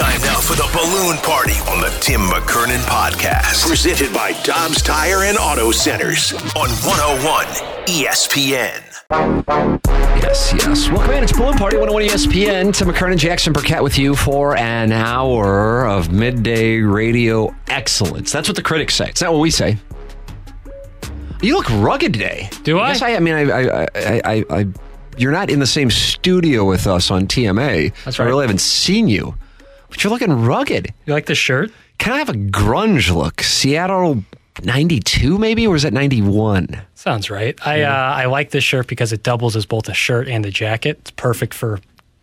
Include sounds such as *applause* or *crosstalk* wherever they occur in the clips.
Time now for the balloon party on the Tim McKernan podcast. Presented by Dobbs Tire and Auto Centers on 101 ESPN. Yes, yes. Welcome in. It's Balloon Party 101 ESPN. Tim McKernan, Jackson Burkett with you for an hour of midday radio excellence. That's what the critics say. It's not what we say. You look rugged today. Do I? Yes, I. I mean, I, I, I, I, I you're not in the same studio with us on TMA. That's right. I really haven't seen you, but you're looking rugged. You like the shirt? Kind of have a grunge look. Seattle 92 maybe, or is it 91? Sounds right. I uh, I like this shirt because it doubles as both a shirt and a jacket. It's perfect for,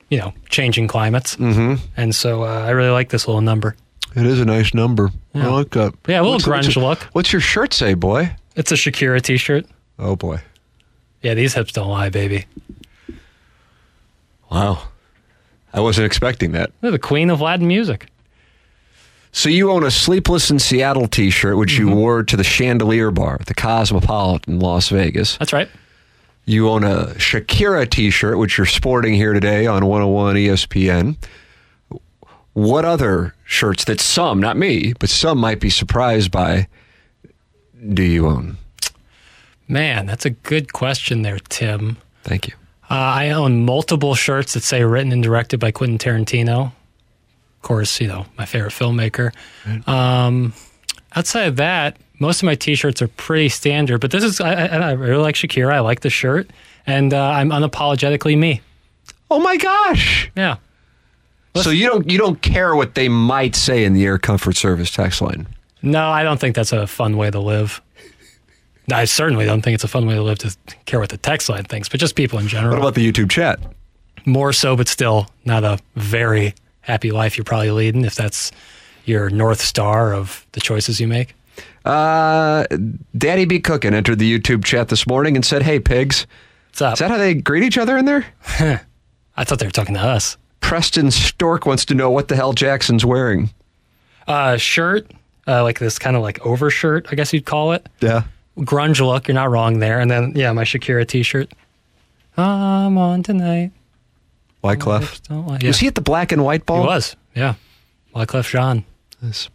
you know, changing climates. Mm-hmm. And so uh, I really like this little number. It is a nice number. I like that. Yeah, a little What's- grunge what's your- look. What's your shirt say, boy? It's a Shakira T-shirt. Oh boy. Yeah, these hips don't lie, baby. Wow. I wasn't expecting that. They're the queen of Latin music. So you own a Sleepless in Seattle t-shirt which Mm-hmm. you wore to the Chandelier Bar, the Cosmopolitan in Las Vegas. That's right. You own a Shakira t-shirt which you're sporting here today on 101 ESPN. What other shirts that some, not me, but some might be surprised by do you own? Man, that's a good question there, Tim. Thank you. Uh, I own multiple shirts that say written and directed by Quentin Tarantino. Of course, you know, my favorite filmmaker. Um, outside of that, most of my t-shirts are pretty standard, but this is, I, I, I really like Shakira. I like the shirt and uh, I'm unapologetically me. Oh my gosh. Yeah. So you don't you don't care what they might say in the Air Comfort Service text line. No, I don't think that's a fun way to live. I certainly don't think it's a fun way to live to care what the text line thinks, but just people in general. What about the YouTube chat? more so, but still not a very happy life you're probably leading if that's your north star of the choices you make. Uh, Daddy Be Cooking entered the YouTube chat this morning and said, "Hey pigs." What's up? Is that how they greet each other in there? *laughs* I thought they were talking to us. Preston Stork wants to know what the hell Jackson's wearing. Uh, shirt, uh, like this kind of like overshirt, I guess you'd call it. Yeah. Grunge look, you're not wrong there. And then, yeah, my Shakira t shirt. I'm on tonight. Wyclef. Don't. Yeah. Was he at the black and white ball? He was, yeah. Wyclef Jean. Yes.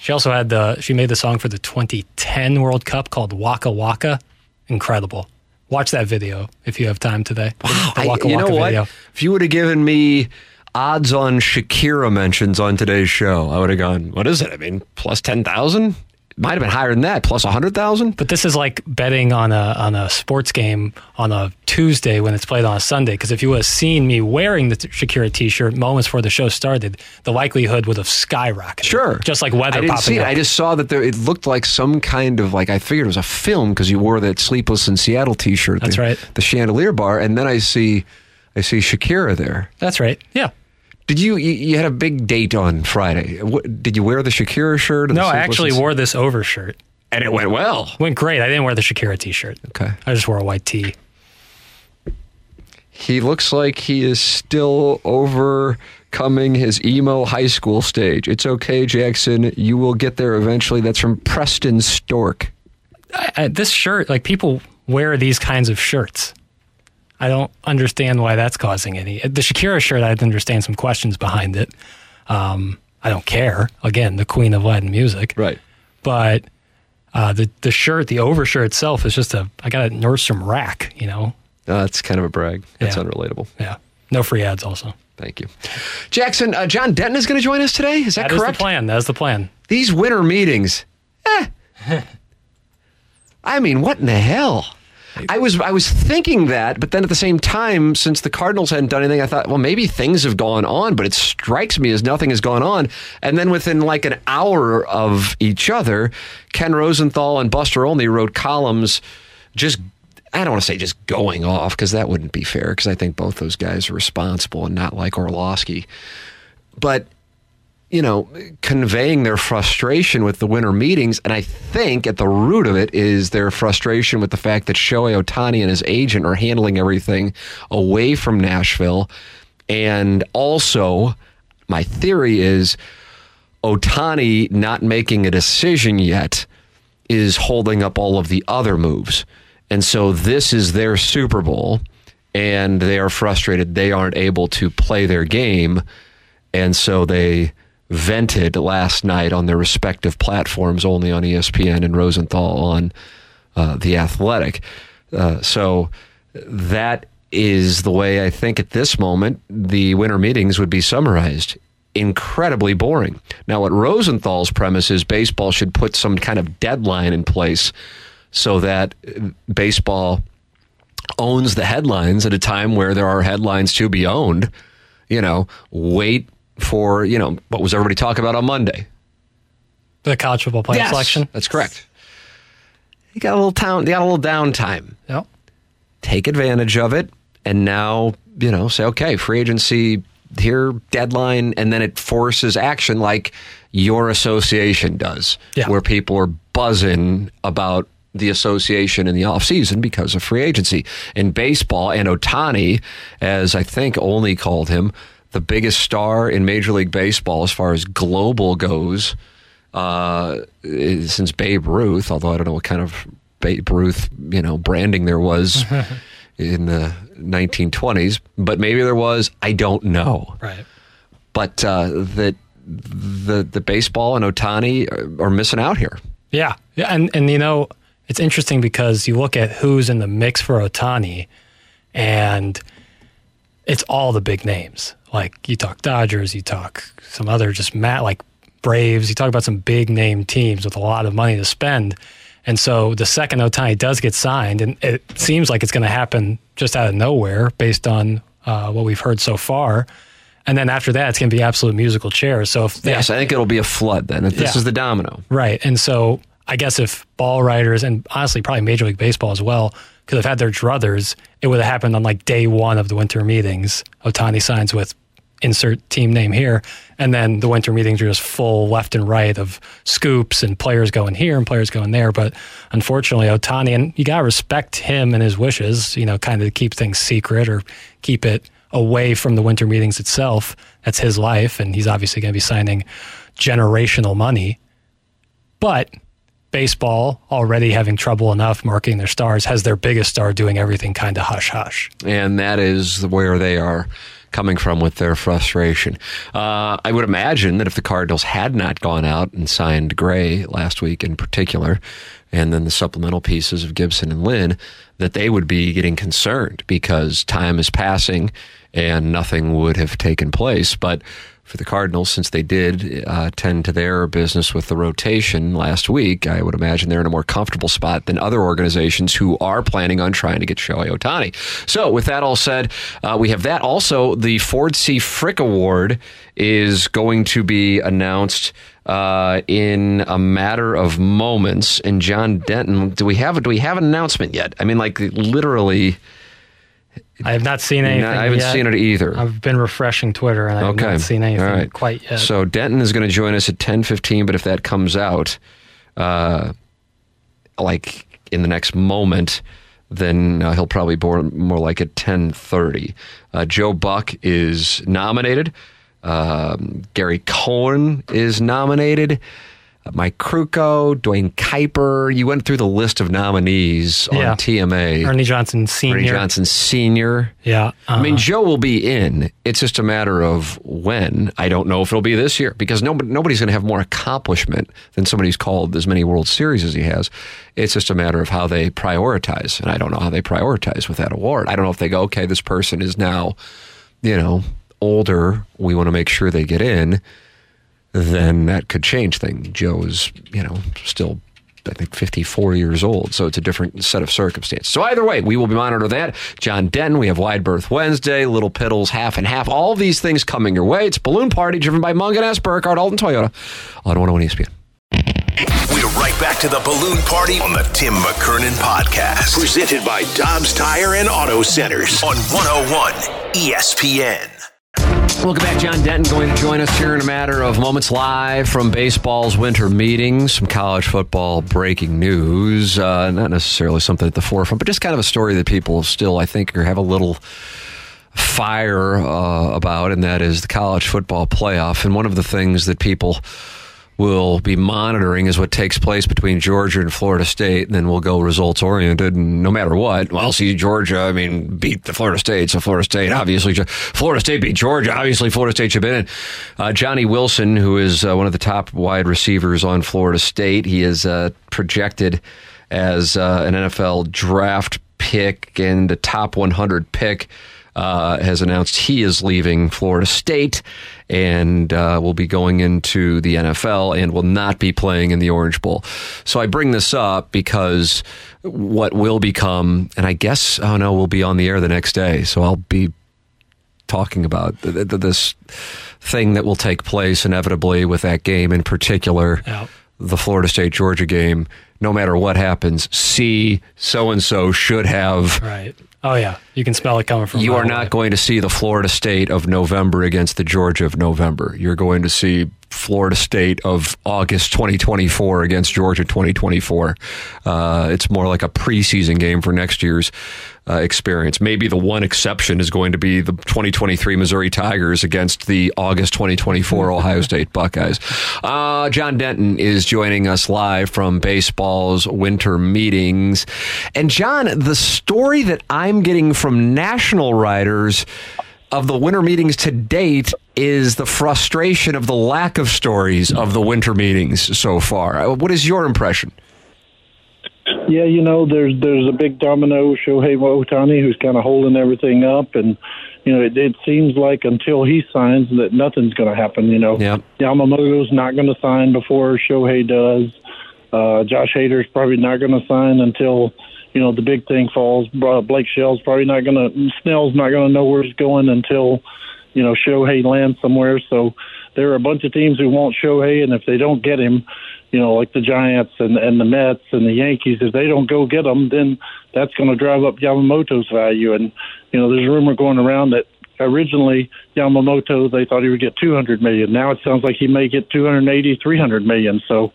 She also had the, she made the song for the 2010 World Cup called Waka Waka. Incredible. Watch that video if you have time today. Wow. The *gasps* I- Waka you know Waka what? If you would have given me odds on Shakira mentions on today's show, I would have gone, what is it? I mean, plus 10,000? Might have been higher than that, plus a plus 100,000? But this is like betting on a on a sports game on a Tuesday when it's played on a Sunday. Because if you would have seen me wearing the Shakira T-shirt moments before the show started, the likelihood would have skyrocketed. Sure. just like weather I didn't popping see it. up. I just saw that there, it looked like some kind of like I figured it was a film because you wore that Sleepless in Seattle T-shirt. That's the, right. The Chandelier Bar, and then I see, I see Shakira there. That's right. Yeah. Did you, you? You had a big date on Friday. What, did you wear the Shakira shirt? No, I actually wore this overshirt. and it went well. Went great. I didn't wear the Shakira T-shirt. Okay. I just wore a white tee. He looks like he is still overcoming his emo high school stage. It's okay, Jackson. You will get there eventually. That's from Preston Stork. I, I, this shirt, like people wear these kinds of shirts. I don't understand why that's causing any. The Shakira shirt, I understand some questions behind it. Um, I don't care. Again, the queen of Latin music. Right. But uh, the the shirt, the overshirt itself, is just a. I got a Nordstrom rack. You know. Uh, that's kind of a brag. That's Yeah. unrelatable. Yeah. No free ads. Also. Thank you. Jackson, uh, John Denton is going to join us today. Is that, That correct? That's the plan. That is the plan. These winter meetings. Eh. *laughs* I mean, what in the hell? I was I was thinking that, but then at the same time, since the Cardinals hadn't done anything, I thought, well, maybe things have gone on, but it strikes me as nothing has gone on. And then within like an hour of each other, Ken Rosenthal and Buster Olney wrote columns just I don't want to say just going off because that wouldn't be fair because I think both those guys are responsible and not like Orlowski. But you know, conveying their frustration with the winter meetings. And I think at the root of it is their frustration with the fact that Shohei Ohtani and his agent are handling everything away from Nashville. And also, my theory is Ohtani not making a decision yet is holding up all of the other moves. And so this is their Super Bowl, and they are frustrated they aren't able to play their game. And so they vented last night on their respective platforms, Olney on ESPN and Rosenthal on uh, The Athletic. Uh, so that is the way I think at this moment the winter meetings would be summarized. Incredibly boring. Now, what Rosenthal's premise is baseball should put some kind of deadline in place so that baseball owns the headlines at a time where there are headlines to be owned. You know, wait for, you know, what was everybody talking about on Monday? The college football playoff Yes, selection. That's correct. You got a little town, you got a little downtime. Yep. Take advantage of it and now, you know, say, okay, free agency here, deadline, and then it forces action like your association does, Yeah. where people are buzzing about the association in the offseason because of free agency. In baseball, and Ohtani, as I think Olney called him, the biggest star in Major League Baseball as far as global goes uh, since Babe Ruth, although I don't know what kind of Babe Ruth, you know, branding there was *laughs* in the 1920s, but maybe there was. I don't know. Right. But uh, that the the baseball and Ohtani are, are missing out here. Yeah. Yeah. And, and, you know, it's interesting because you look at who's in the mix for Ohtani and it's all the big names. Like you talk Dodgers, you talk some other just Matt, like Braves, you talk about some big name teams with a lot of money to spend. And so the second Ohtani does get signed, and it seems like it's going to happen just out of nowhere based on uh, what we've heard so far. And then after that, it's going to be absolute musical chairs. So if they, Yes, I think it'll be a flood then. If this Yeah. is the domino. Right. And so I guess if ball writers and honestly probably Major League Baseball as well could have had their druthers, it would have happened on like day one of the winter meetings. Ohtani signs with insert team name here. And then the winter meetings are just full left and right of scoops and players going here and players going there. But unfortunately, Ohtani, and you got to respect him and his wishes, you know, kind of keep things secret or keep it away from the winter meetings itself. That's his life. And he's obviously going to be signing generational money. But baseball, already having trouble enough marketing their stars, has their biggest star doing everything kind of hush hush. and that is where they are coming from with their frustration. Uh, I would imagine that if the Cardinals had not gone out and signed Gray last week in particular, and then the supplemental pieces of Gibson and Lynn, that they would be getting concerned because time is passing and nothing would have taken place. But for the Cardinals, since they did uh, tend to their business with the rotation last week, I would imagine they're in a more comfortable spot than other organizations who are planning on trying to get Shohei Ohtani. So, with that all said, uh, we have that. Also, the Ford C. Frick Award is going to be announced uh, in a matter of moments. And John Denton, do we have do we have an announcement yet? I mean, like literally, I have not seen anything. I haven't yet. seen it either. I've been refreshing Twitter and I have Okay. not seen anything right. quite yet. So Denton is going to join us at ten fifteen. But if that comes out, uh, like in the next moment, then uh, he'll probably be more like at ten thirty. Uh, Joe Buck is nominated. Um, Gary Cohen is nominated. Mike Krukow, Duane Kuiper. You went through the list of nominees on Yeah. TMA. Ernie Johnson Senior. Ernie Johnson Senior. Yeah. I mean, uh, Joe will be in. It's just a matter of when. I don't know if it'll be this year because nobody, nobody's going to have more accomplishment than somebody who's called as many World Series as he has. It's just a matter of how they prioritize. And I don't know how they prioritize with that award. I don't know if they go, okay, this person is now, you know, older. We want to make sure they get in. Then that could change things. Joe is, you know, still I think 54 years old, so it's a different set of circumstances. So either way, we will be monitoring that. John Denton, we have Wide Berth Wednesday, Little Piddles half and half. All these things coming your way. It's Balloon Party driven by Mungan S. Burkhardt, Alton Toyota on 101 ESPN. We're right back to the balloon party on the Tim McKernan podcast. Presented by Dobbs Tire and Auto Centers on 101 ESPN. Welcome back. John Denton going to join us here in a matter of moments live from baseball's winter meetings, some college football breaking news. Uh, not necessarily something at the forefront, but just kind of a story that people still, I think, have a little fire uh, about, and that is the college football playoff. And one of the things that people will be monitoring is what takes place between Georgia and Florida State, and then we'll go results oriented. And no matter what, I'll see Georgia, I mean, beat the Florida State, so Florida State obviously, Florida State beat Georgia. Obviously, Florida State should have been in. Uh, Johnny Wilson, who is uh, one of the top wide receivers on Florida State, he is uh, projected as uh, an NFL draft pick and a top 100 pick uh, has announced he is leaving Florida State and uh, will be going into the NFL and will not be playing in the Orange Bowl. So I bring this up because what will become, and I guess, oh no, we'll be on the air the next day. So I'll be talking about this thing that will take place inevitably with that game in particular, yep. The Florida State Georgia game. No matter what happens, see so and so should have right. Oh yeah, you can smell it coming from. You are not away. going to see the Florida State of November against the Georgia of November. You're going to see Florida State of August 2024 against Georgia 2024. Uh, it's more like a preseason game for next year's uh, experience. Maybe the one exception is going to be the 2023 Missouri Tigers against the August 2024 Ohio State Buckeyes. Uh, John Denton is joining us live from baseball's winter meetings. And John, the story that I'm getting from national writers of the winter meetings to date is the frustration of the lack of stories of the winter meetings so far. Uh, what is your impression? Yeah, you know, there's there's a big domino, Shohei Ohtani, who's kind of holding everything up, and you know, it, it seems like until he signs, that nothing's going to happen. You know, yep. Yamamoto's not going to sign before Shohei does. Uh, Josh Hader's probably not going to sign until you know the big thing falls. Blake Snell's probably not going to. Snell's not going to know where he's going until you know Shohei lands somewhere. So there are a bunch of teams who want Shohei, and if they don't get him, you know, like the Giants and and the Mets and the Yankees, if they don't go get them, then that's going to drive up Yamamoto's value. And you know, there's a rumor going around that originally Yamamoto they thought he would get 200 million. Now it sounds like he may get 280, 300 million. So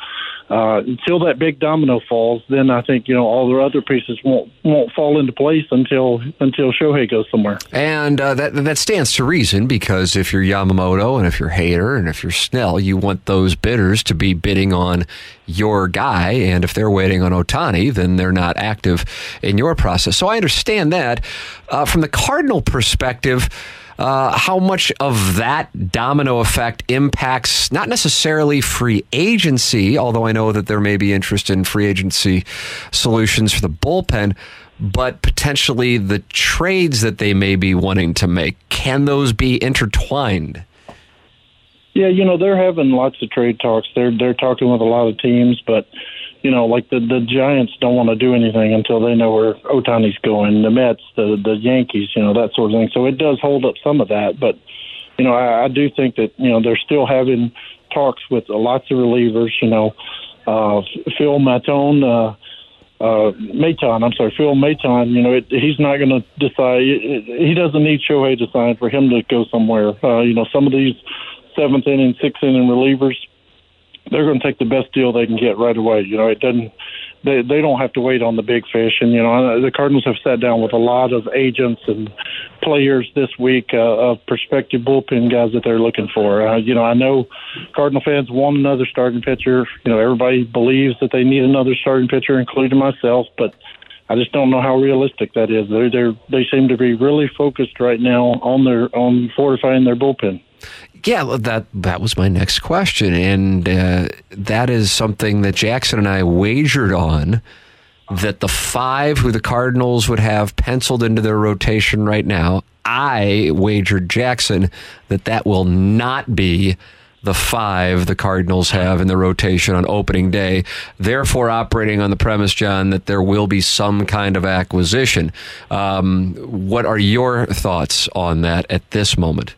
uh, until that big domino falls, then I think you know all the other pieces won't won't fall into place until until Shohei goes somewhere. And uh, that that stands to reason because if you're Yamamoto and if you're Hader and if you're Snell, you want those bidders to be bidding on your guy, and if they're waiting on Ohtani, then they're not active in your process. So I understand that. Uh, from the Cardinal perspective uh, how much of that domino effect impacts not necessarily free agency, although I know that there may be interest in free agency solutions for the bullpen, but potentially the trades that they may be wanting to make. Can those be intertwined? Yeah, you know they're having lots of trade talks. They're they're talking with a lot of teams, but you know, like the the Giants don't want to do anything until they know where Ohtani's going. The Mets, the the Yankees, you know, that sort of thing. So it does hold up some of that, but you know, I, I do think that you know they're still having talks with lots of relievers. You know, uh, Phil Maton. Uh, uh, Maton, I'm sorry, Phil Maton, you know, it, he's not going to decide. He doesn't need Shohei to sign for him to go somewhere. Uh, you know, some of these seventh inning, sixth inning relievers, they're going to take the best deal they can get right away. You know, it doesn't. They they don't have to wait on the big fish. And you know, the Cardinals have sat down with a lot of agents and players this week uh, of prospective bullpen guys that they're looking for. Uh, you know, I know Cardinal fans want another starting pitcher. You know, everybody believes that they need another starting pitcher, including myself, but. I just don't know how realistic that is. They're, they're, they seem to be really focused right now on their on fortifying their bullpen. Yeah, that that was my next question, and uh, that is something that Jackson and I wagered on that the five who the Cardinals would have penciled into their rotation right now. I wagered Jackson that that will not be the five the Cardinals have in the rotation on opening day, therefore operating on the premise, John, that there will be some kind of acquisition. Um, what are your thoughts on that at this moment?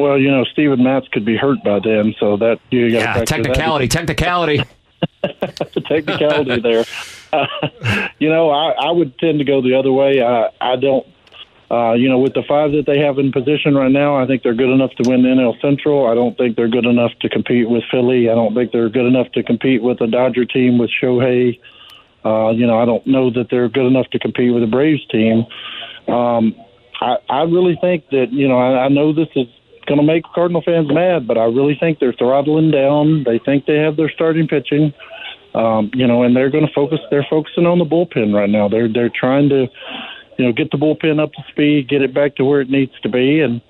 Well, you know, Steven Matz could be hurt by then, so that you got yeah, technicality, technicality, *laughs* technicality there. Uh, *laughs* you know, I, I would tend to go the other way. I, I don't uh, you know, with the five that they have in position right now, I think they're good enough to win the NL Central. I don't think they're good enough to compete with Philly. I don't think they're good enough to compete with the Dodger team with Shohei. Uh, you know, I don't know that they're good enough to compete with the Braves team. Um, I, I really think that, you know, I, I know this is going to make Cardinal fans mad, but I really think they're throttling down. They think they have their starting pitching. Um, you know, and they're going to focus. They're focusing on the bullpen right now. They're they're trying to you know, get the bullpen up to speed, get it back to where it needs to be, and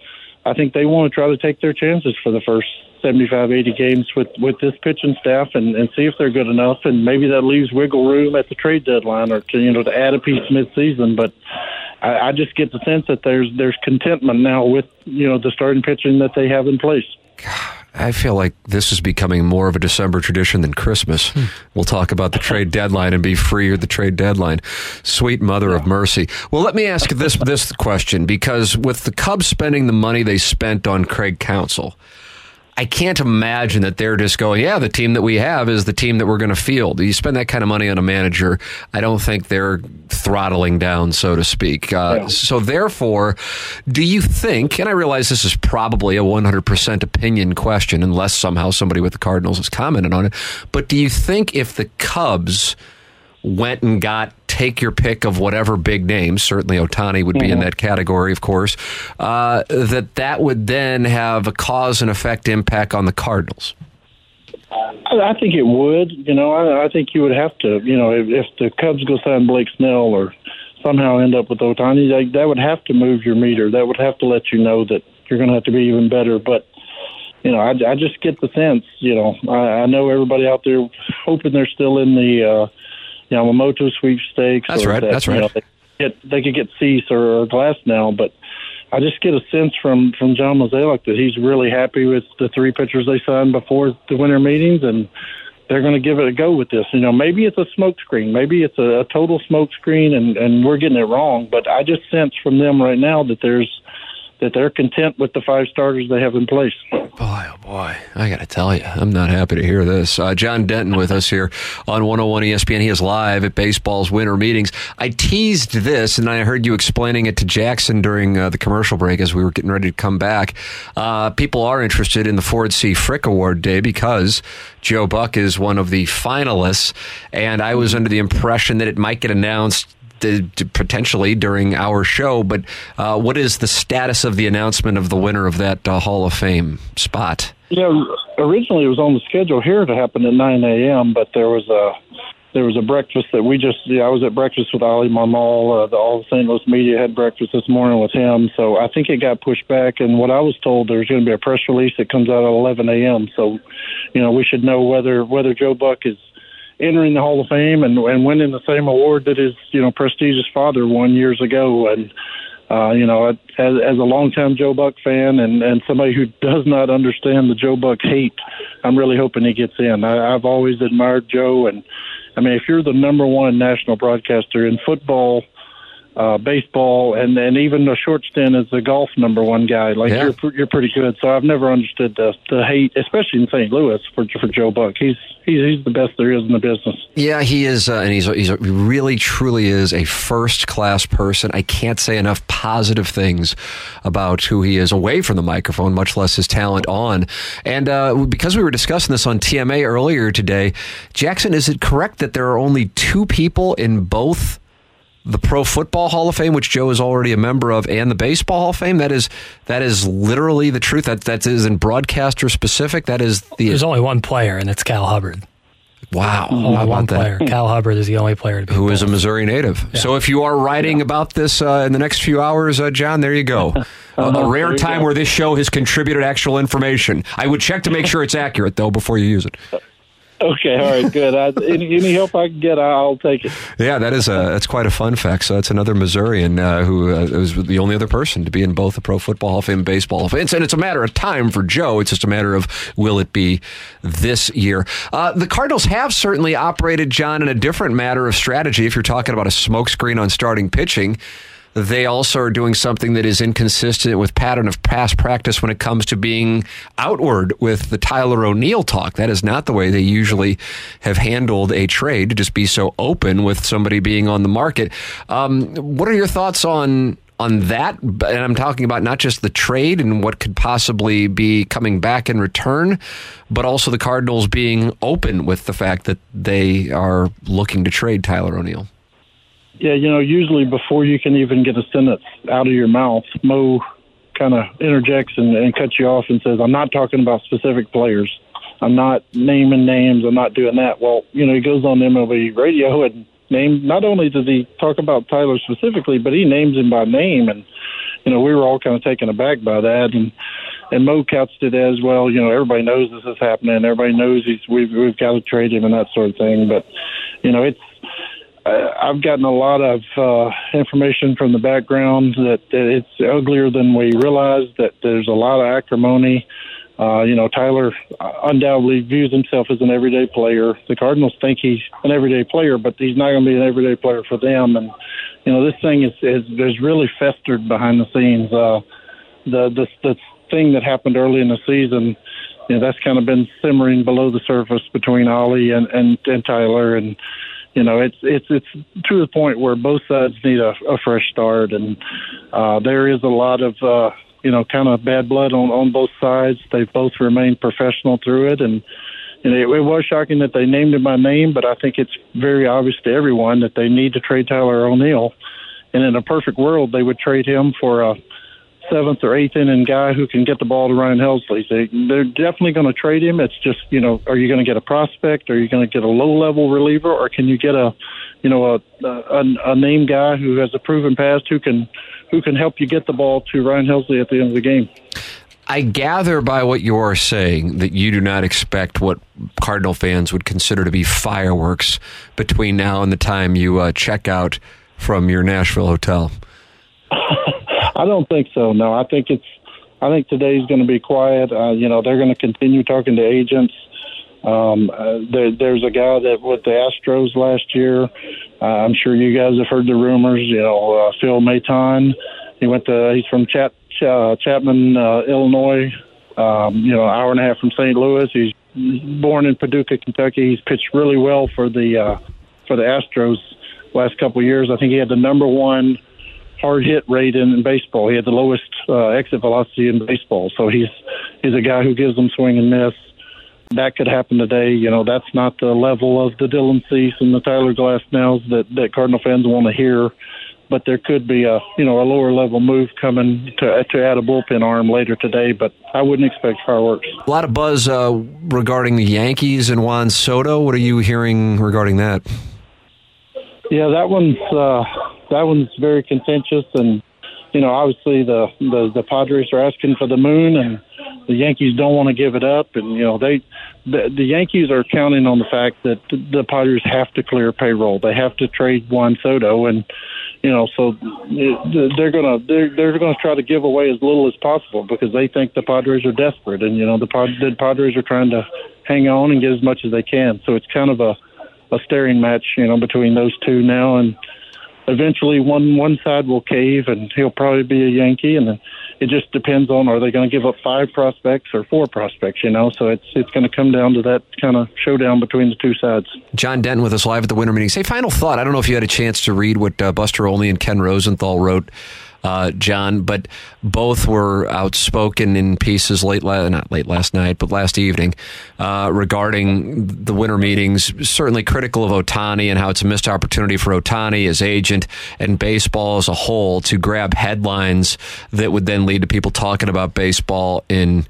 I think they want to try to take their chances for the first 75, 80 games with with this pitching staff and, and see if they're good enough, and maybe that leaves wiggle room at the trade deadline or to you know to add a piece mid-season. But I, I just get the sense that there's there's contentment now with you know the starting pitching that they have in place. I feel like this is becoming more of a December tradition than Christmas. Hmm. We'll talk about the trade deadline and be free at the trade deadline. Sweet mother of mercy. Well, let me ask this this question because with the Cubs spending the money they spent on Craig Counsell, I can't imagine that they're just going, yeah, the team that we have is the team that we're going to field. You spend that kind of money on a manager, I don't think they're throttling down, so to speak. Uh, yeah. So, therefore, do you think, and I realize this is probably a 100% opinion question, unless somehow somebody with the Cardinals has commented on it, but do you think if the Cubs went and got take your pick of whatever big names, certainly Ohtani would be mm-hmm. in that category, of course, uh, that that would then have a cause and effect impact on the Cardinals. I think it would. You know, I, I think you would have to. You know, if, if the Cubs go sign Blake Snell or somehow end up with Ohtani, that, that would have to move your meter. That would have to let you know that you're going to have to be even better. But you know, I, I just get the sense. You know, I, I know everybody out there hoping they're still in the uh, Yamamoto sweepstakes. That's right. That, that's right. Know, they, get, they could get Cease or, or Glass now, but I just get a sense from from John Mozeliak that he's really happy with the three pitchers they signed before the winter meetings, and they're going to give it a go with this. You know, maybe it's a smokescreen, maybe it's a, a total smokescreen, and and we're getting it wrong. But I just sense from them right now that there's that they're content with the five starters they have in place. Boy, oh boy, I got to tell you, I'm not happy to hear this. Uh, John Denton with us here on 101 ESPN. He is live at baseball's winter meetings. I teased this, and I heard you explaining it to Jackson during uh, the commercial break as we were getting ready to come back. Uh, people are interested in the Ford C. Frick Award Day because Joe Buck is one of the finalists, and I was under the impression that it might get announced potentially during our show. But uh, what is the status of the announcement of the winner of that uh, Hall of Fame spot? Yeah, originally it was on the schedule here to happen at 9 a.m., but there was a there was a breakfast that we just yeah, I was at breakfast with Oli Marmol. Uh, the All the St. Louis media had breakfast this morning with him, so I think it got pushed back. And what I was told, there's going to be a press release that comes out at 11 a.m. So, you know, we should know whether whether Joe Buck is entering the Hall of Fame and, and winning the same award that his you know prestigious father won years ago. And uh, you know, as, as a longtime Joe Buck fan and and somebody who does not understand the Joe Buck hate, I'm really hoping he gets in. I, I've always admired Joe, and I mean, if you're the number one national broadcaster in football uh, baseball, and and even a short stint as the golf number one guy. Like yeah. you're you're pretty good. So I've never understood the the hate, especially in St. Louis for for Joe Buck. He's he's he's the best there is in the business. Yeah, he is, uh, and he's he's he really truly is a first class person. I can't say enough positive things about who he is away from the microphone, much less his talent on. And uh, because we were discussing this on TMA earlier today, Jackson, is it correct that there are only two people in both? The Pro Football Hall of Fame, which Joe is already a member of, and the Baseball Hall of Fame. That is that is literally the truth. That that isn't broadcaster specific. That is the. There's only one player, and it's Cal Hubbard. Wow, only one player. Cal Hubbard is the only player who is a Missouri native. Yeah. So if you are writing yeah. about this uh, in the next few hours, uh, John, there you go. *laughs* a, a rare time where this show has contributed actual information. I would check to make *laughs* sure it's accurate though before you use it. Okay, all right, good. I, any, any help I can get, I'll take it. Yeah, that is a that's quite a fun fact. So that's another Missourian uh, who uh, was the only other person to be in both the Pro Football Hall of Fame and Baseball Hall of Fame. And it's a matter of time for Joe. It's just a matter of will it be this year. Uh, the Cardinals have certainly operated, John, in a different matter of strategy. If you're talking about a smokescreen on starting pitching they also are doing something that is inconsistent with pattern of past practice when it comes to being outward with the Tyler O'Neill talk. That is not the way they usually have handled a trade to just be so open with somebody being on the market. Um, what are your thoughts on on that? And I'm talking about not just the trade and what could possibly be coming back in return, but also the Cardinals being open with the fact that they are looking to trade Tyler O'Neill. Yeah, you know, usually before you can even get a sentence out of your mouth, Mo kind of interjects and, and cuts you off and says, I'm not talking about specific players. I'm not naming names. I'm not doing that. Well, you know, he goes on MLB radio and name. Not only does he talk about Tyler specifically, but he names him by name. And you know, we were all kind of taken aback by that. And and Mo couched it as well. You know, everybody knows this is happening. Everybody knows he's we've we've got to trade him and that sort of thing. But you know, it's I've gotten a lot of uh, information from the background that, it's uglier than we realize. That there's a lot of acrimony. Uh, you know, Tyler undoubtedly views himself as an everyday player. The Cardinals think he's an everyday player, but he's not going to be an everyday player for them. And you know, this thing is is, is really festered behind the scenes. Uh, the the the thing that happened early in the season, you know, that's kind of been simmering below the surface between Ollie and and, and Tyler and you know, it's it's it's to the point where both sides need a, a fresh start, and uh, there is a lot of uh, you know kind of bad blood on on both sides. They've both remained professional through it, and know, it, it was shocking that they named him by name, but I think it's very obvious to everyone that they need to trade Tyler O'Neill. And in a perfect world, they would trade him for a seventh or eighth inning guy who can get the ball to Ryan Helsley. They, they're definitely going to trade him. It's just, you know, are you going to get a prospect? Are you going to get a low level reliever? Or can you get a, you know, a, a, a name guy who has a proven past who can, who can help you get the ball to Ryan Helsley at the end of the game? I gather by what you are saying that you do not expect what Cardinal fans would consider to be fireworks between now and the time you uh, check out from your Nashville hotel. *laughs* I don't think so. No, I think it's. I think today's going to be quiet. Uh, you know, they're going to continue talking to agents. Um, uh, there, there's a guy that with the Astros last year. Uh, I'm sure you guys have heard the rumors. You know, uh, Phil Maton. He went to. He's from Chat, uh, Chatham, uh, Illinois. Um, you know, an hour and a half from St. Louis. He's born in Paducah, Kentucky. He's pitched really well for the uh, for the Astros last couple of years. I think he had the number one hard hit rate in, in baseball. He had the lowest uh, exit velocity in baseball. So he's he's a guy who gives them swing and miss. That could happen today. You know, that's not the level of the Dylan Cease and the Tyler Glasnows that that Cardinal fans want to hear. But there could be a you know a lower level move coming to to add a bullpen arm later today. But I wouldn't expect fireworks. A lot of buzz uh, regarding the Yankees and Juan Soto. What are you hearing regarding that? Yeah, that one's uh, that one's very contentious, and you know, obviously the the, the Padres are asking for the moon, and the Yankees don't want to give it up, and you know they the, the Yankees are counting on the fact that the Padres have to clear payroll. They have to trade Juan Soto, and you know, so they're gonna they're they're gonna try to give away as little as possible because they think the Padres are desperate, and you know the, the Padres are trying to hang on and get as much as they can. So it's kind of a a staring match, you know, between those two now, and eventually one one side will cave, and he'll probably be a Yankee, and then it just depends on are they going to give up five prospects or four prospects, you know. So it's it's going to come down to that kind of showdown between the two sides. John Denton with us live at the winter meeting. Say final thought. I don't know if you had a chance to read what uh, Buster Olney and Ken Rosenthal wrote uh, John, but both were outspoken in pieces late, la- not late last night, but last evening uh, regarding the winter meetings. Certainly critical of Ohtani and how it's a missed opportunity for Ohtani, his agent, and baseball as a whole to grab headlines that would then lead to people talking about baseball in.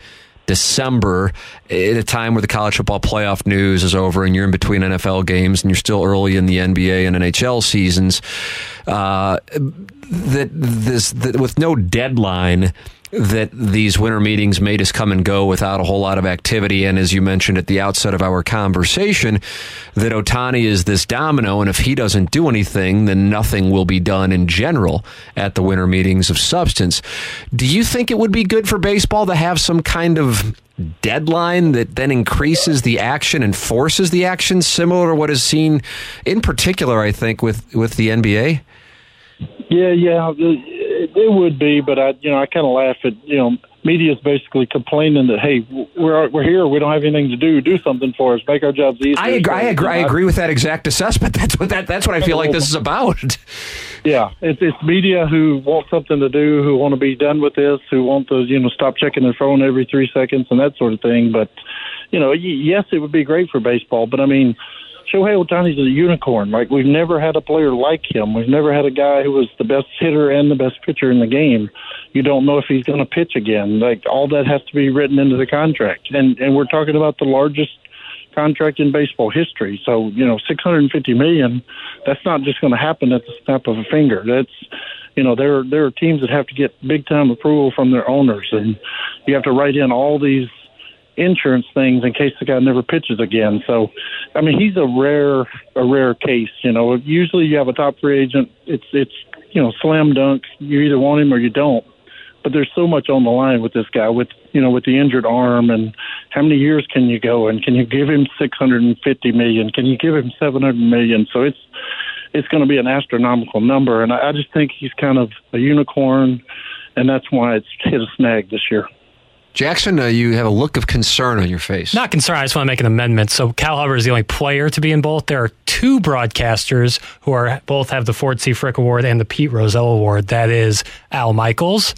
December at a time where the college football playoff news is over and you're in between NFL games and you're still early in the NBA and NHL seasons. Uh, that this that with no deadline that these winter meetings may just come and go without a whole lot of activity. And as you mentioned at the outset of our conversation, that Ohtani is this domino, and if he doesn't do anything, then nothing will be done in general at the winter meetings of substance. Do you think it would be good for baseball to have some kind of deadline that then increases the action and forces the action, similar to what is seen in particular, I think, with, with the NBA? Yeah, yeah, it, it would be, but I, you know, I kind of laugh at, you know, media is basically complaining that hey, we're we're here, we don't have anything to do, do something for us, make our jobs easier. I agree. I agree. I agree with that exact assessment. *laughs* That's what that that's what I feel like this is about. Yeah, it's it's media who want something to do, who want to be done with this, who want to you know stop checking their phone every three seconds and that sort of thing. But you know, yes, it would be great for baseball, but I mean Shohei Ohtani's a unicorn. Like we've never had a player like him. We've never had a guy who was the best hitter and the best pitcher in the game. You don't know if he's going to pitch again. Like all that has to be written into the contract, and and we're talking about the largest contract in baseball history. So you know, six hundred and fifty million. That's not just going to happen at the snap of a finger. That's you know, there there are teams that have to get big time approval from their owners, and you have to write in all these insurance things in case the guy never pitches again. So, I mean, he's a rare a rare case. You know, usually you have a top free agent. It's it's you know slam dunk. You either want him or you don't. But there's so much on the line with this guy, with you know, with the injured arm, and how many years can you go? And can you give him 650 million? Can you give him 700 million? So it's it's going to be an astronomical number, and I, I just think he's kind of a unicorn, and that's why it's hit a snag this year. Jackson, uh, you have a look of concern on your face. Not concern. I just want to make an amendment. So Cal Hubbard is the only player to be in both. There are two broadcasters who are both have the Ford C. Frick Award and the Pete Rozelle Award. That is Al Michaels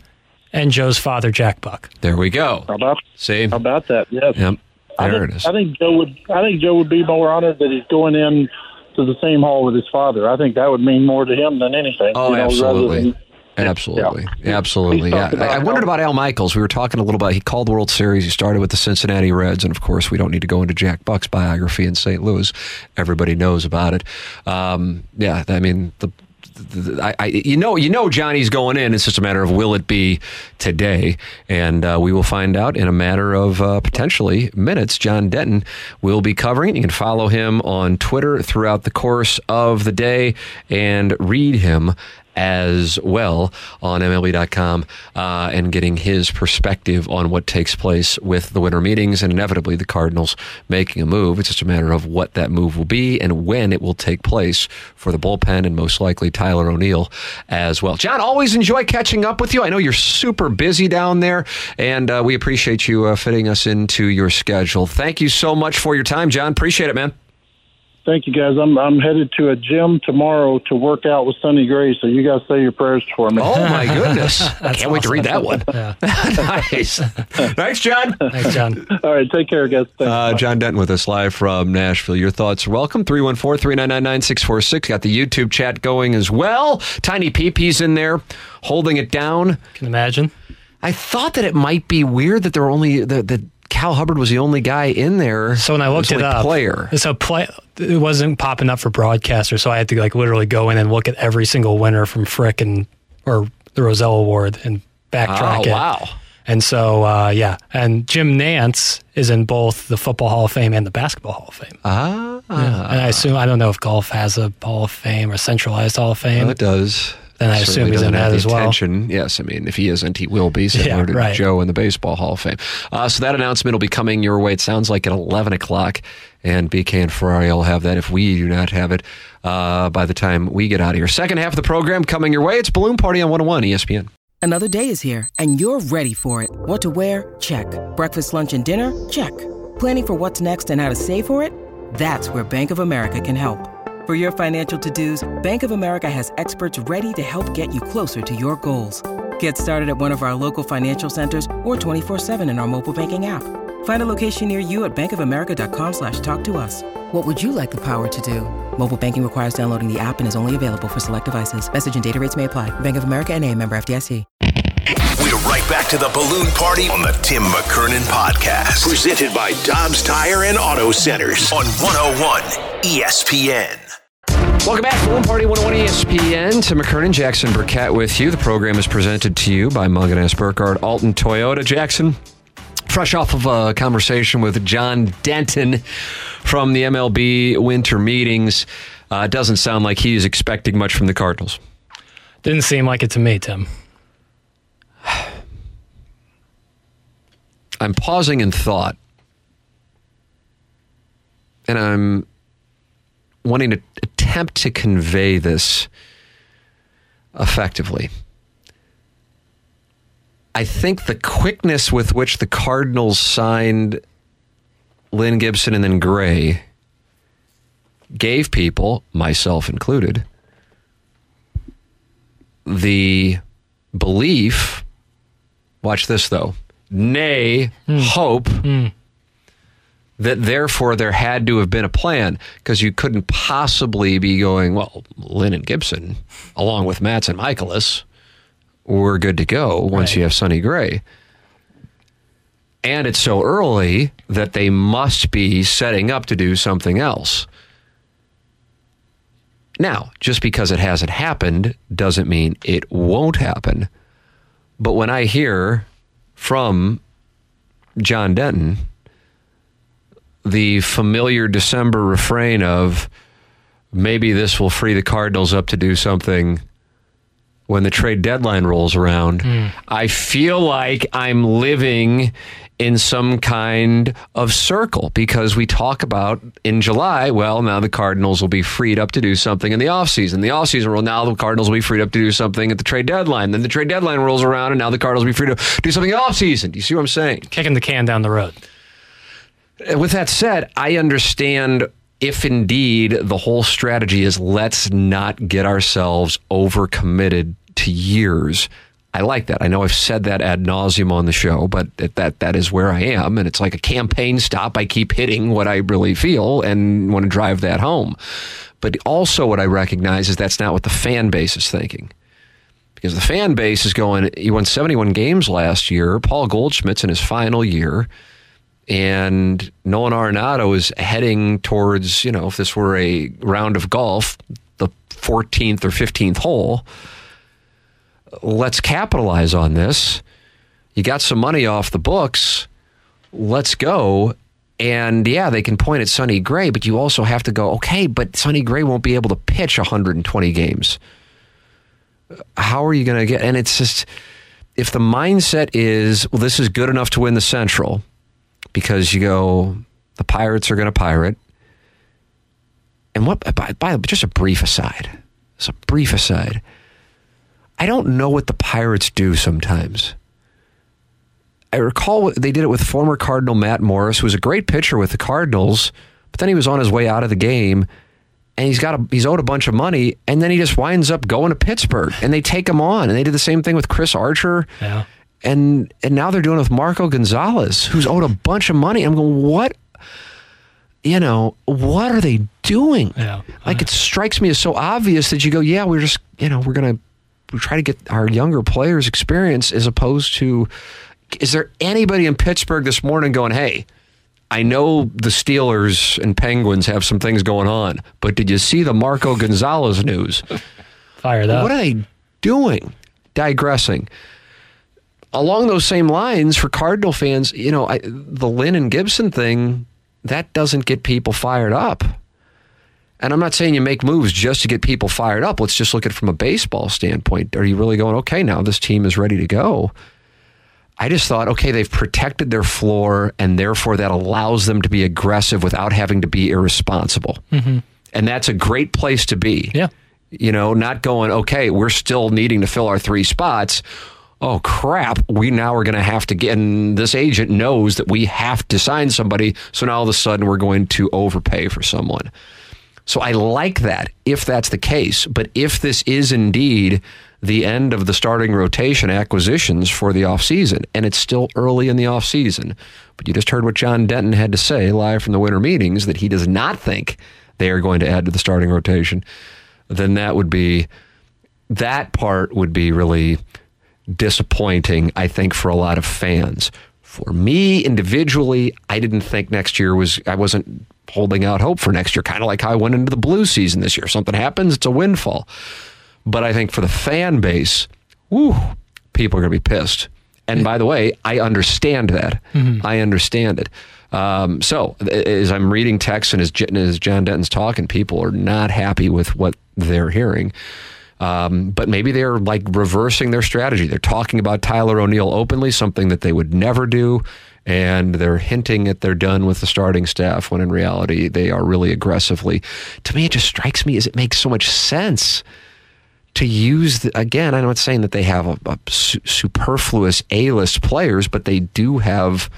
and Joe's father, Jack Buck. There we go. How about See? How about that? Yes. Yep. I There think, it is. I think Joe would. I think Joe would be more honored that he's going in to the same hall with his father. I think that would mean more to him than anything. Oh, you know, rather absolutely. Absolutely, Yeah. absolutely. Yeah, I, I wondered about Al Michaels. We were talking a little about. He called the World Series. He started with the Cincinnati Reds, and of course, we don't need to go into Jack Buck's biography in St. Louis. Everybody knows about it. Um, yeah, I mean, the, the, I, I, you know, you know, Johnny's going in. It's just a matter of will it be today, and uh, we will find out in a matter of uh, potentially minutes. John Denton will be covering. You can follow him on Twitter throughout the course of the day and read him as well on MLB.com uh, and getting his perspective on what takes place with the winter meetings and inevitably the Cardinals making a move. It's just a matter of what that move will be and when it will take place for the bullpen and most likely Tyler O'Neill as well. John, always enjoy catching up with you. I know you're super busy down there and uh, we appreciate you uh, fitting us into your schedule. Thank you so much for your time, John. Appreciate it, man. Thank you, guys. I'm I'm headed to a gym tomorrow to work out with Sonny Gray. So you guys say your prayers for me. Oh my *laughs* goodness! I can't wait to read that one. Yeah. *laughs* nice. Thanks, John. Thanks, John. *laughs* All right, take care, guys. Thanks. Uh, John Denton with us live from Nashville. Your thoughts are welcome. 314 399 9646. Got the YouTube chat going as well. Tiny PP's in there holding it down. Can imagine? I thought that it might be weird that there were only the, that Cal Hubbard was the only guy in there. So when I looked it only up, player. So play, it wasn't popping up for broadcaster, so I had to like literally go in and look at every single winner from Frick and or the Rozelle Award and backtrack Oh it. wow! And so uh, yeah, and Jim Nantz is in both the Football Hall of Fame and the Basketball Hall of Fame. Ah, and I assume I don't know if golf has a Hall of Fame or centralized Hall of Fame. well, it does. Then I Certainly assume he's doesn't in have that the as well. Attention. Yes, I mean, if he isn't, he will be similar Yeah, to right. Joe in the Baseball Hall of Fame. Uh, so that announcement will be coming your way. It sounds like at 11 o'clock, and BK and Ferrari will have that if we do not have it uh, by the time we get out of here. Second half of the program coming your way. It's Balloon Party on 101 ESPN. Another day is here, and you're ready for it. What to wear? Check. Breakfast, lunch, and dinner? Check. Planning for what's next and how to save for it? That's where Bank of America can help. For your financial to-dos, Bank of America has experts ready to help get you closer to your goals. Get started at one of our local financial centers or 24-7 in our mobile banking app. Find a location near you at bankofamerica.com slash talk to us. What would you like the power to do? Mobile banking requires downloading the app and is only available for select devices. Message and data rates may apply. Bank of America and a member FDIC. We're right back to the balloon party on the Tim McKernan podcast. Presented by Dobbs Tire and Auto Centers on 101 ESPN. Welcome back. Balloon Party 101 ESPN. Tim McKernan, Jackson Burkett with you. The program is presented to you by Munganess Burkhardt Alton Toyota. Jackson, fresh off of a conversation with John Denton from the MLB winter meetings. Uh, doesn't sound like he's expecting much from the Cardinals. Didn't seem like it to me, Tim. *sighs* I'm pausing in thought, and I'm wanting to attempt to convey this effectively. I think the quickness with which the Cardinals signed Lynn Gibson and then Gray gave people, myself included, the belief watch this though, nay, hmm. hope hmm. That therefore there had to have been a plan because you couldn't possibly be going, well, Lynn and Gibson, along with Matz and Mikolas, we're good to go once Right. you have Sonny Gray. And it's so early that they must be setting up to do something else. Now, just because it hasn't happened doesn't mean it won't happen. But when I hear from John Denton, the familiar December refrain of maybe this will free the Cardinals up to do something when the trade deadline rolls around, hmm. I feel like I'm living in some kind of circle because we talk about in July, well, now the Cardinals will be freed up to do something in the offseason. The offseason roll, now the Cardinals will be freed up to do something at the trade deadline. Then the trade deadline rolls around, and now the Cardinals will be free to do something in the offseason. Do you see what I'm saying? Kicking the can down the road. With that said, I understand if indeed the whole strategy is let's not get ourselves overcommitted to years. I like that. I know I've said that ad nauseum on the show, but that, that that is where I am, and it's like a campaign stop. I keep hitting what I really feel and want to drive that home. But also, what I recognize is that's not what the fan base is thinking because the fan base is going. He won 71 games last year. Paul Goldschmidt's in his final year, and Nolan Arenado is heading towards. You know, if this were a round of golf, the 14th or 15th hole. Let's capitalize on this. You got some money off the books. Let's go. And yeah, they can point at Sonny Gray, but you also have to go, okay, but Sonny Gray won't be able to pitch 120 games how are you going to get? And it's just if the mindset is, well, this is good enough to win the Central, because you go, the Pirates are going to pirate. And what? By, by just a brief aside, it's a brief aside. I don't know what the Pirates do sometimes. I recall they did it with former Cardinal Matt Morris, who was a great pitcher with the Cardinals, but then he was on his way out of the game and he's got a, he's owed a bunch of money, and then he just winds up going to Pittsburgh, and they take him on, and they did the same thing with Chris Archer, Yeah. And and now they're doing it with Marco Gonzalez, who's owed a bunch of money. I'm going, what, you know, what are they doing? Yeah. Like it strikes me as so obvious that you go, yeah, we're just, you know, we're gonna we try to get our younger players experience as opposed to. Is there anybody in Pittsburgh this morning going, hey? I know the Steelers and Penguins have some things going on, but did you see the Marco Gonzalez news? *laughs* Fired up. What are they doing? Digressing. Along those same lines, for Cardinal fans, you know, I, the Lynn and Gibson thing, that doesn't get people fired up. And I'm not saying you make moves just to get people fired up. Let's just look at it from a baseball standpoint. Are you really going, okay, now this team is ready to go? I just thought, okay, they've protected their floor, and therefore that allows them to be aggressive without having to be irresponsible. Mm-hmm. And that's a great place to be. Yeah. You know, not going, okay, we're still needing to fill our three spots. Oh, crap. We now are going to have to get, and this agent knows that we have to sign somebody. So now all of a sudden we're going to overpay for someone. So I like that if that's the case. But if this is indeed the end of the starting rotation acquisitions for the offseason, and it's still early in the offseason, but you just heard what John Denton had to say live from the winter meetings that he does not think they are going to add to the starting rotation, then that would be that part would be really disappointing, I think, for a lot of fans. For me individually, I didn't think next year was, I wasn't holding out hope for next year, kind of like how I went into the blue season this year. Something happens, it's a windfall. But I think for the fan base, whew, people are going to be pissed. And by the way, I understand that. I understand it. Um, so as I'm reading text and as, as John Denton's talking, people are not happy with what they're hearing. Um, but maybe they're like reversing their strategy. They're talking about Tyler O'Neill openly, something that they would never do. And they're hinting that they're done with the starting staff when in reality they are really aggressively. To me, it just strikes me as it makes so much sense to use the, again. I'm not saying that they have a, a su- superfluous A-list players, but they do have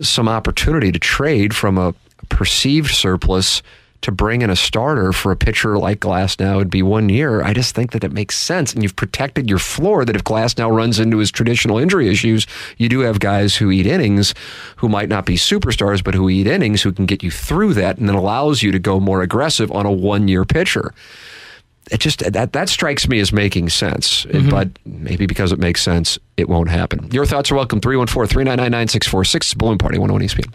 some opportunity to trade from a perceived surplus to bring in a starter for a pitcher like Glasnow would be one year. I just think that it makes sense. And you've protected your floor that if Glasnow runs into his traditional injury issues, you do have guys who eat innings who might not be superstars, but who eat innings who can get you through that and then allows you to go more aggressive on a one year pitcher it just that that strikes me as making sense. Mm-hmm. But maybe because it makes sense, it won't happen. Your thoughts are welcome. 314-399-9646. Balloon Party 101 ESPN.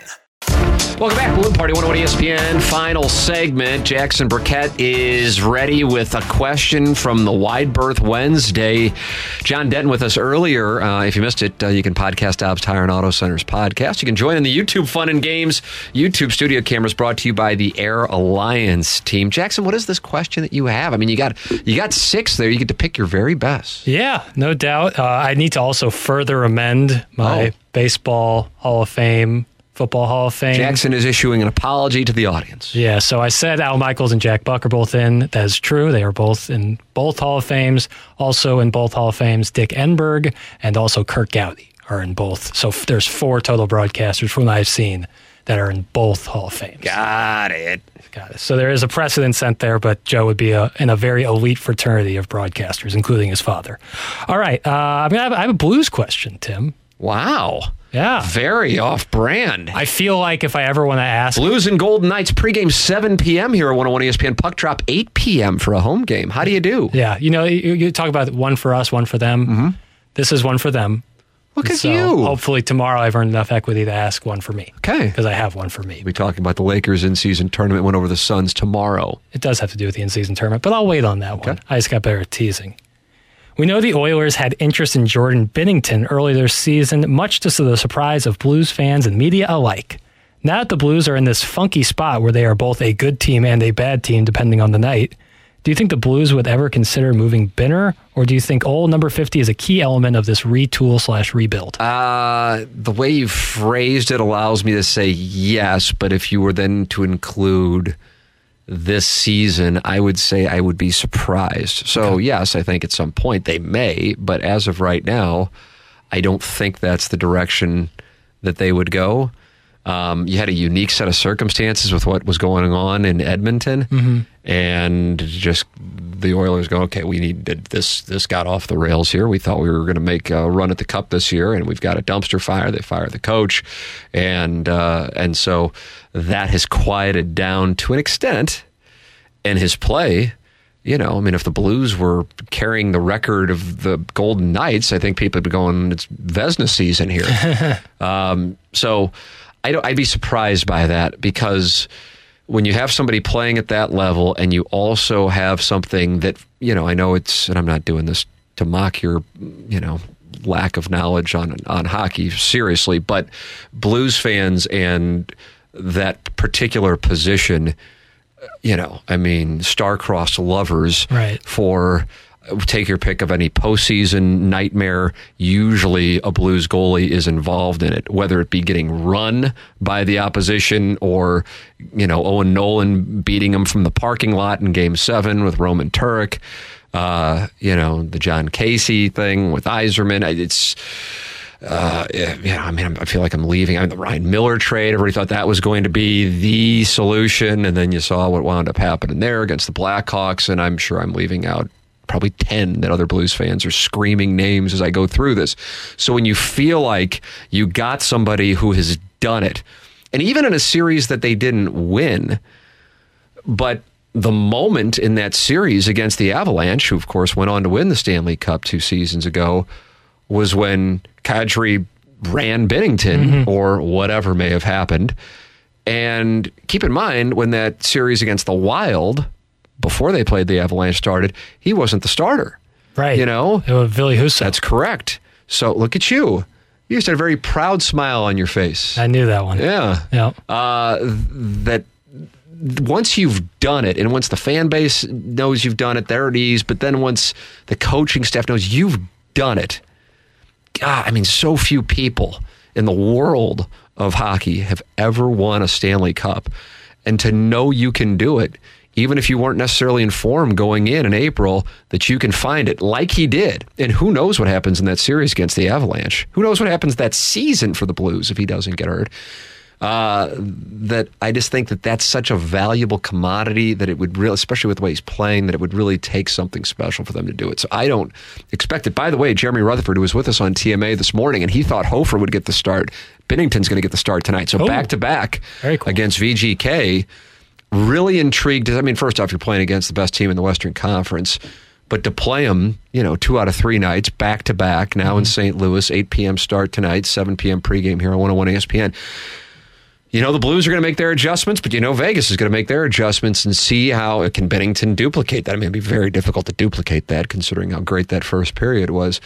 Welcome back, Balloon Party 101 ESPN. Final segment. Jackson Burkett is ready with a question from the Wide Berth Wednesday. John Denton with us earlier. Uh, if you missed it, uh, you can podcast Dobbs Tire and Auto Centers podcast. You can join in the YouTube Fun and Games YouTube studio cameras brought to you by the Air Alliance team. Jackson, what is this question that you have? I mean, you got you got six there. You get to pick your very best. Yeah, no doubt. Uh, I need to also further amend my Oh. baseball Hall of Fame, football Hall of Fame. Jackson is issuing an apology to the audience. Yeah, so I said Al Michaels and Jack Buck are both in. That is true. They are both in both Hall of Fames. Also in both Hall of Fames, Dick Enberg and also Curt Gowdy are in both. So f- there's four total broadcasters from what I've seen that are in both Hall of Fames. Got it. Got it. So there is a precedent set there, but Joe would be a, in a very elite fraternity of broadcasters, including his father. All right. Uh, I mean, I have, I have a blues question, Tim. Wow. Yeah. Very off brand. I feel like if I ever want to ask Blues and Golden Knights pregame 7 p.m. here at 101 ESPN. Puck drop 8 p.m. for a home game. How do you do? Yeah, you know, you, you talk about one for us, one for them. Mm-hmm. This is one for them. Look at So you. Hopefully tomorrow I've earned enough equity to ask one for me. Okay. Because I have one for me. We'll be talking about the Lakers in season tournament went over the Suns tomorrow. It does have to do with the in-season tournament, but I'll wait on that one. I just got better at teasing. We know the Oilers had interest in Jordan Binnington earlier this season, much to the surprise of Blues fans and media alike. Now that the Blues are in this funky spot where they are both a good team and a bad team, depending on the night, do you think the Blues would ever consider moving Binner, or do you think old number 50 is a key element of this retool slash rebuild? Uh, the way you phrased it allows me to say yes, but if you were then to include this season, I would say I would be surprised. So, yes, I think at some point they may, but as of right now, I don't think that's the direction that they would go. Um, you had a unique set of circumstances with what was going on in Edmonton, and just the Oilers go, okay, we need this. This got off the rails here. We thought we were going to make a run at the cup this year, and we've got a dumpster fire. They fire the coach, and uh, and so that has quieted down to an extent. And his play, you know, I mean, if the Blues were carrying the record of the Golden Knights, I think people would be going, it's Vezina season here. *laughs* um, so I don't, I'd be surprised by that because when you have somebody playing at that level and you also have something that, you know, I know it's, and I'm not doing this to mock your, you know, lack of knowledge on on hockey seriously, but Blues fans and that particular position, you know, I mean, star-crossed lovers Right. for take your pick of any postseason nightmare. Usually, a Blues goalie is involved in it, whether it be getting run by the opposition or you know Owen Nolan beating him from the parking lot in Game Seven with Roman Turek. Uh, you know the Jon Casey thing with Yzerman. It's uh, yeah, I mean, I feel like I'm leaving. I mean, the Ryan Miller trade, everybody thought that was going to be the solution. And then you saw what wound up happening there against the Blackhawks. And I'm sure I'm leaving out probably 10 that other Blues fans are screaming names as I go through this. So when you feel like you got somebody who has done it, and even in a series that they didn't win, But the moment in that series against the Avalanche, who of course went on to win the Stanley Cup two seasons ago, was when Kadri ran Binnington or whatever may have happened. And keep in mind, when that series against the Wild, before they played the Avalanche started, he wasn't the starter. Right. You know? It was Ville Husso. That's correct. So look at you. You just had a very proud smile on your face. I knew that one. Yeah. Yeah. Uh, that once you've done it, and once the fan base knows you've done it, they're at ease. But then once the coaching staff knows you've done it, God, I mean, so few people in the world of hockey have ever won a Stanley Cup. And to know you can do it, even if you weren't necessarily informed going in in April that you can find it like he did. And who knows what happens in that series against the Avalanche? Who knows what happens that season for the Blues if he doesn't get hurt? Uh, that I just think that that's such a valuable commodity that it would really, especially with the way he's playing, that it would really take something special for them to do it. So I don't expect it. By the way, Jeremy Rutherford, who was with us on TMA this morning, and he thought Hofer would get the start. Binnington's going to get the start tonight. So Oh. back to back against VGK. Really intrigued. I mean, first off, you're playing against the best team in the Western Conference. But to play them, you know, two out of three nights back to back now in St. Louis, 8 p.m. start tonight, 7 p.m. pregame here on 101 ESPN. You know the Blues are going to make their adjustments, but you know Vegas is going to make their adjustments and see how it can Binnington duplicate that. I mean, it'd be very difficult to duplicate that considering how great that first period was.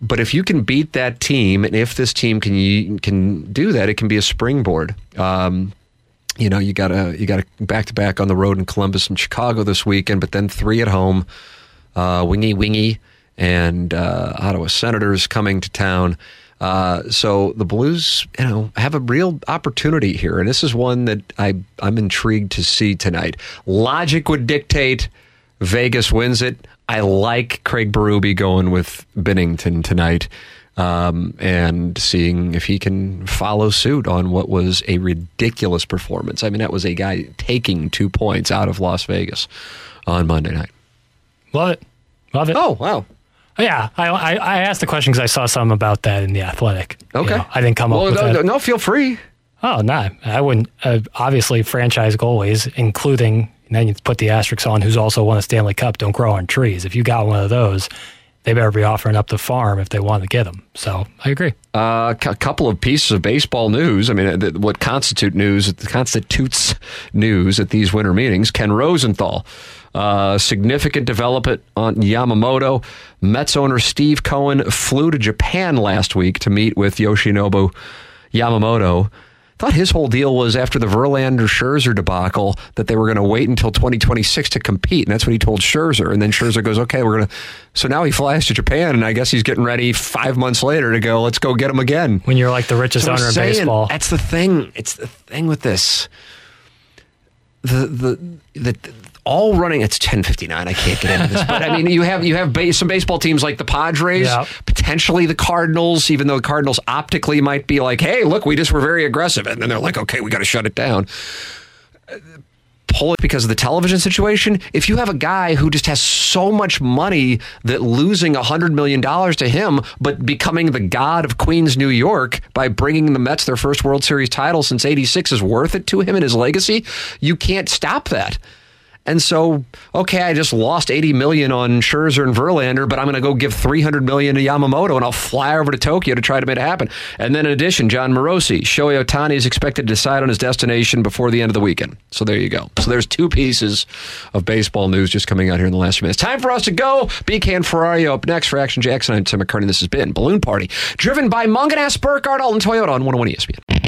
But if you can beat that team, and if this team can can do that, it can be a springboard. Um, you know, you got a you got to back to back on the road in Columbus and Chicago this weekend, but then three at home. Uh, wingy wingy and uh, Ottawa Senators coming to town. Uh, so the Blues, you know, have a real opportunity here, and this is one that I I'm intrigued to see tonight. Logic would dictate Vegas wins it. I like Craig Berube going with Binnington tonight. Um, and seeing if he can follow suit on what was a ridiculous performance. I mean, that was a guy taking two points out of Las Vegas on Monday night. Love it. Love it. Oh, wow. Yeah, I, I, I asked the question because I saw something about that in the Athletic. You Okay. know, I didn't come well, up with no, that. no, feel free. Oh, no, I wouldn't. Uh, obviously, franchise goalies, including and then you put the asterisk on who's also won a Stanley Cup, don't grow on trees. If you got one of those, they better be offering up the farm if they want to get them. So I agree. Uh, a couple of pieces of baseball news. I mean, th- what constitute news constitutes news at these winter meetings. Ken Rosenthal, uh, significant development on Yamamoto. Mets owner Steve Cohen flew to Japan last week to meet with Yoshinobu Yamamoto. Thought his whole deal was after the Verlander Scherzer debacle that they were going to wait until 2026 to compete, and that's what he told Scherzer. And then Scherzer goes, "Okay, we're going to." So now he flies to Japan, and I guess he's getting ready five months later to go. Let's go get him again. When you're like the richest So owner in saying, baseball, That's the thing. It's the thing with this. The the the all running. It's ten fifty nine. I can't get into this, but I mean, you have you have base, some baseball teams like the Padres, Yeah. potentially the Cardinals. Even though the Cardinals optically might be like, "Hey, look, we just were very aggressive," and then they're like, "Okay, we got to shut it down." pull it because of the television situation. If you have a guy who just has so much money that losing $100 million to him, but becoming the god of Queens, New York by bringing the Mets their first World Series title since 86 is worth it to him and his legacy, you can't stop that. And so, okay, I just lost 80 million on Scherzer and Verlander, but I'm going to go give 300 million to Yamamoto and I'll fly over to Tokyo to try to make it happen. And then in addition, Jon Morosi, Shohei Ohtani is expected to decide on his destination before the end of the weekend. So there you go. So there's two pieces of baseball news just coming out here in the last few minutes. Time for us to go. BK and Ferrari up next for Action Jackson. I'm Tim McKernan. This has been Balloon Party, driven by Mungenast, Burkhardt, Alton Toyota on 101 ESPN.